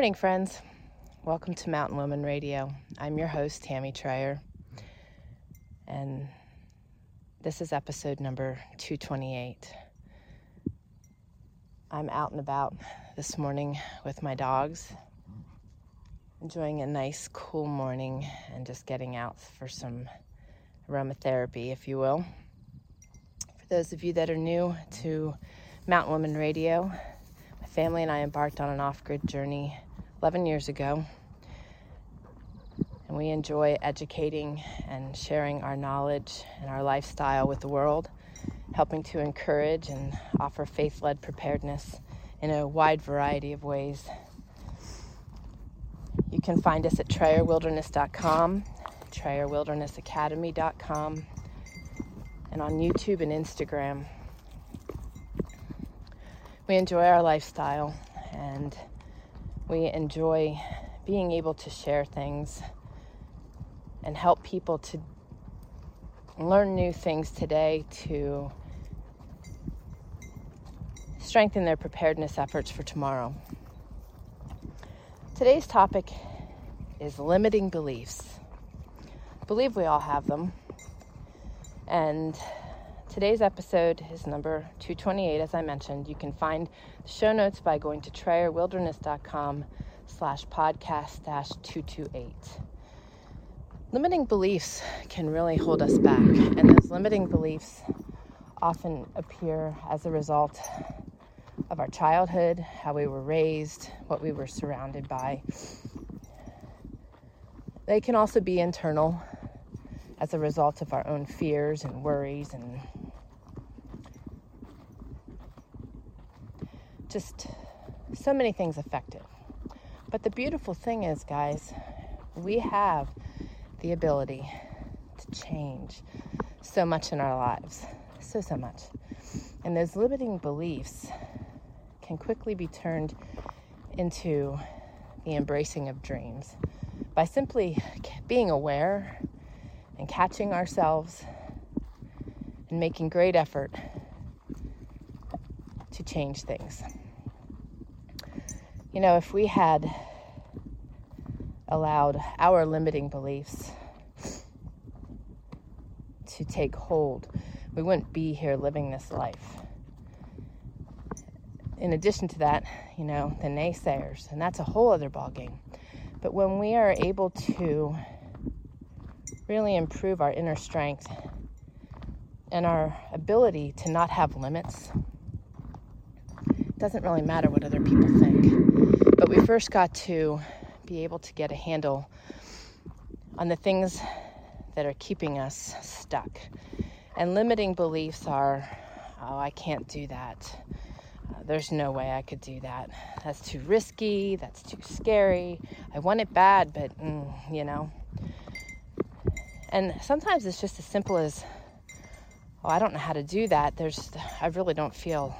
Morning, friends. Welcome to Mountain Woman Radio. I'm your host, Tammy Trayer, and this is episode number 228. I'm out and about this morning with my dogs, enjoying a nice, cool morning and just getting out for some aromatherapy, if you will. For those of you that are new to Mountain Woman Radio, my family and I embarked on an off grid journey 11 years ago. And we enjoy educating and sharing our knowledge and our lifestyle with the world, helping to encourage and offer faith led preparedness in a wide variety of ways. You can find us at TrayerWilderness.com, TrayerWildernessAcademy.com, and on YouTube and Instagram we enjoy our lifestyle and we enjoy being able to share things and help people to learn new things today to strengthen their preparedness efforts for tomorrow. Today's topic is limiting beliefs. I believe we all have them. And Today's episode is number 228, as I mentioned. You can find the show notes by going to trayerwilderness.com slash podcast dash 228. Limiting beliefs can really hold us back, and those limiting beliefs often appear as a result of our childhood, how we were raised, what we were surrounded by. They can also be internal as a result of our own fears and worries and just so many things affected. But the beautiful thing is, guys, we have the ability to change so much in our lives. So, so much. And those limiting beliefs can quickly be turned into the embracing of dreams by simply being aware and catching ourselves and making great effort to change things. You know, if we had allowed our limiting beliefs to take hold, we wouldn't be here living this life. In addition to that, you know, the naysayers, and that's a whole other ballgame. But when we are able to really improve our inner strength and our ability to not have limits, doesn't really matter what other people think. But we first got to be able to get a handle on the things that are keeping us stuck. And limiting beliefs are, oh, I can't do that. Uh, there's no way I could do that. That's too risky. That's too scary. I want it bad, but, mm, you know. And sometimes it's just as simple as, oh, I don't know how to do that. There's, I really don't feel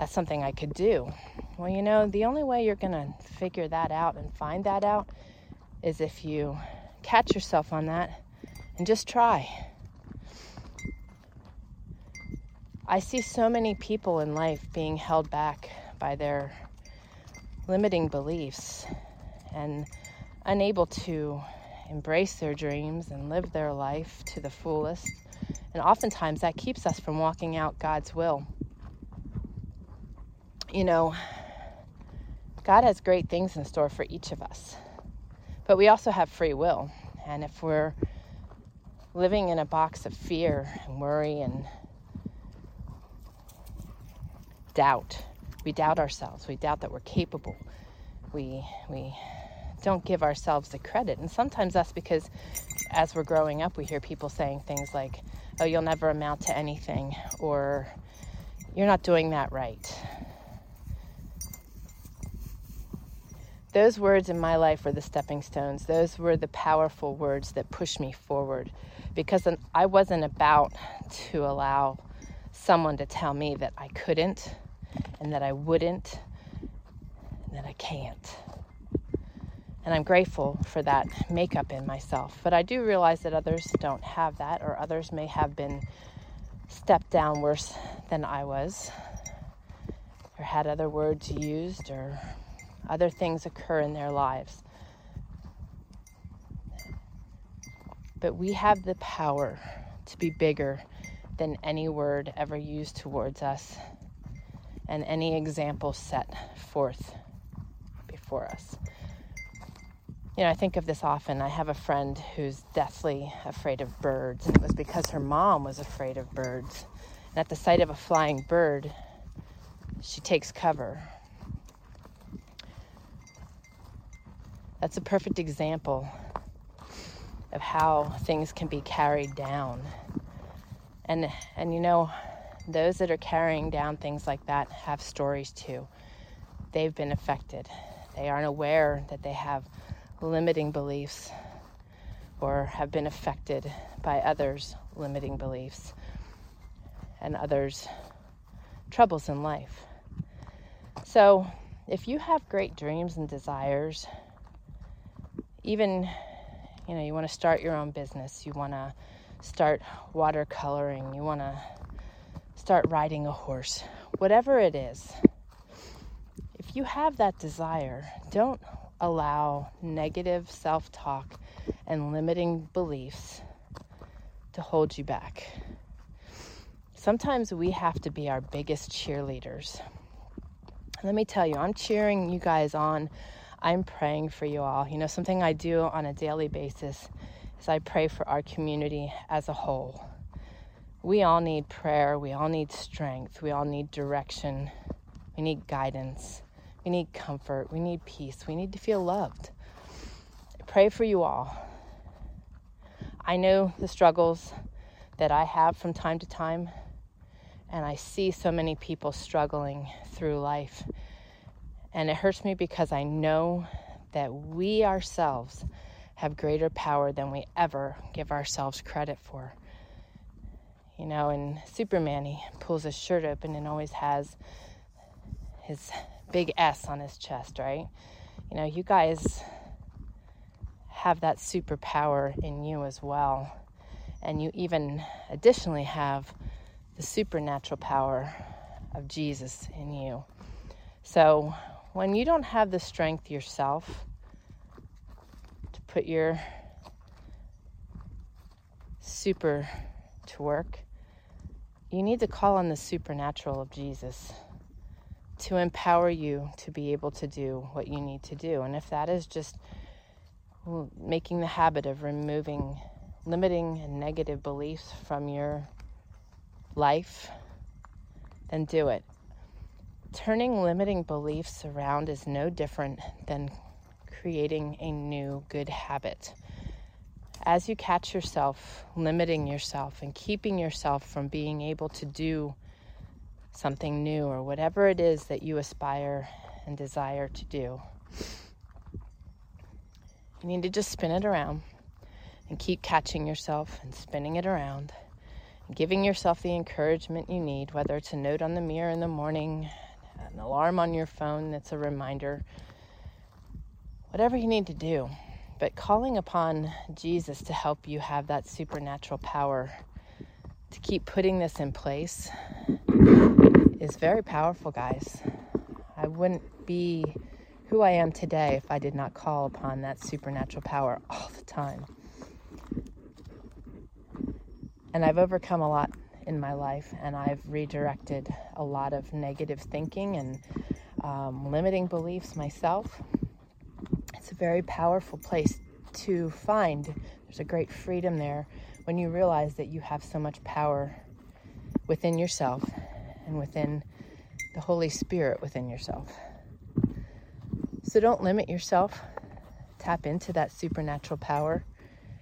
that's something I could do. Well, you know, the only way you're going to figure that out and find that out is if you catch yourself on that and just try. I see so many people in life being held back by their limiting beliefs and unable to embrace their dreams and live their life to the fullest. And oftentimes that keeps us from walking out God's will you know, God has great things in store for each of us. But we also have free will. And if we're living in a box of fear and worry and doubt, we doubt ourselves. We doubt that we're capable. We we don't give ourselves the credit. And sometimes that's because as we're growing up, we hear people saying things like, "Oh, you'll never amount to anything," or "You're not doing that right." Those words in my life were the stepping stones. Those were the powerful words that pushed me forward because I wasn't about to allow someone to tell me that I couldn't and that I wouldn't and that I can't. And I'm grateful for that makeup in myself. But I do realize that others don't have that, or others may have been stepped down worse than I was, or had other words used, or other things occur in their lives. But we have the power to be bigger than any word ever used towards us and any example set forth before us. You know, I think of this often. I have a friend who's deathly afraid of birds, and it was because her mom was afraid of birds. And at the sight of a flying bird, she takes cover. That's a perfect example of how things can be carried down. And and you know, those that are carrying down things like that have stories too. They've been affected. They aren't aware that they have limiting beliefs or have been affected by others' limiting beliefs and others' troubles in life. So, if you have great dreams and desires, even you know, you want to start your own business, you want to start watercoloring, you want to start riding a horse, whatever it is, if you have that desire, don't allow negative self talk and limiting beliefs to hold you back. Sometimes we have to be our biggest cheerleaders. Let me tell you, I'm cheering you guys on. I'm praying for you all. You know, something I do on a daily basis is I pray for our community as a whole. We all need prayer, we all need strength, we all need direction, we need guidance. We need comfort. We need peace. We need to feel loved. I pray for you all. I know the struggles that I have from time to time, and I see so many people struggling through life. And it hurts me because I know that we ourselves have greater power than we ever give ourselves credit for. You know, and Superman, he pulls his shirt open and always has his big S on his chest, right? You know, you guys have that superpower in you as well. And you even additionally have the supernatural power of Jesus in you. So when you don't have the strength yourself to put your super to work, you need to call on the supernatural of Jesus to empower you to be able to do what you need to do. And if that is just making the habit of removing limiting and negative beliefs from your life, then do it. Turning limiting beliefs around is no different than creating a new good habit. As you catch yourself limiting yourself and keeping yourself from being able to do something new or whatever it is that you aspire and desire to do. You need to just spin it around and keep catching yourself and spinning it around giving yourself the encouragement you need, whether it's a note on the mirror in the morning, an alarm on your phone that's a reminder, whatever you need to do. But calling upon Jesus to help you have that supernatural power to keep putting this in place is very powerful, guys. I wouldn't be who I am today if I did not call upon that supernatural power all the time. And I've overcome a lot in my life, and I've redirected a lot of negative thinking and um, limiting beliefs myself. It's a very powerful place to find. There's a great freedom there when you realize that you have so much power within yourself and within the Holy Spirit within yourself. So don't limit yourself. Tap into that supernatural power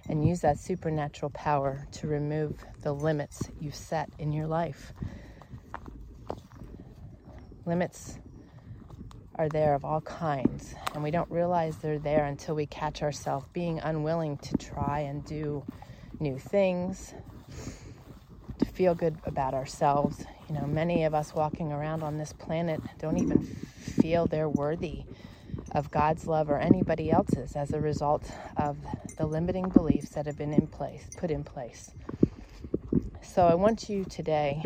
and use that supernatural power to remove the limits you've set in your life. Limits are there of all kinds, and we don't realize they're there until we catch ourselves being unwilling to try and do new things, to feel good about ourselves. You know, many of us walking around on this planet don't even feel they're worthy of God's love or anybody else's as a result of the limiting beliefs that have been in place, put in place. So I want you today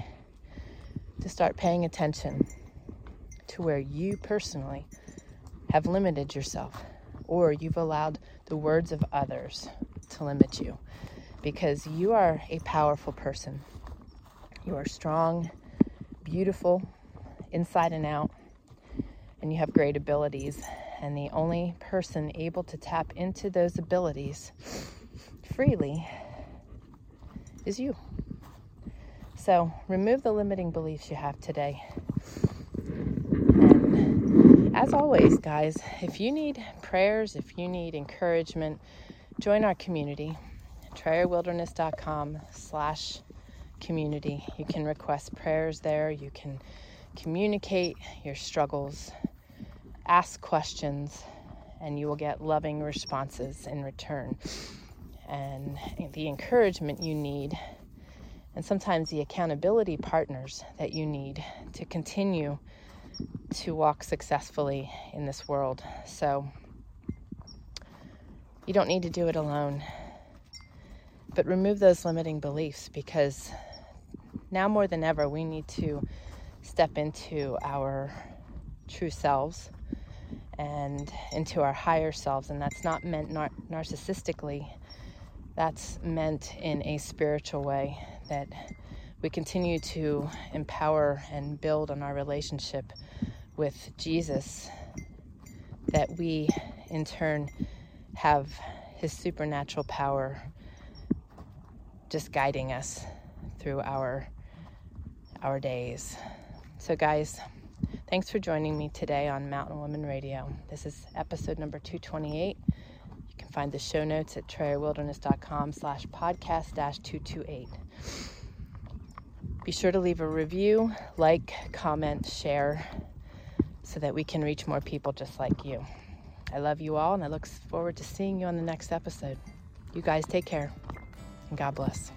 to start paying attention to where you personally have limited yourself or you've allowed the words of others to limit you because you are a powerful person. You are strong, beautiful, inside and out, and you have great abilities. And the only person able to tap into those abilities freely is you. So remove the limiting beliefs you have today. And as always, guys, if you need prayers, if you need encouragement, join our community, trayerwilderness.com slash community. You can request prayers there. You can communicate your struggles, ask questions, and you will get loving responses in return. And the encouragement you need and sometimes the accountability partners that you need to continue to walk successfully in this world. So you don't need to do it alone. But remove those limiting beliefs because now more than ever, we need to step into our true selves and into our higher selves. And that's not meant nar- narcissistically, that's meant in a spiritual way that we continue to empower and build on our relationship with Jesus, that we in turn have his supernatural power just guiding us through our our days. So guys, thanks for joining me today on Mountain Woman Radio. This is episode number 228. You can find the show notes at trayerwilderness.com slash podcast dash 228. Be sure to leave a review, like, comment, share, so that we can reach more people just like you. I love you all, and I look forward to seeing you on the next episode. You guys take care, and God bless.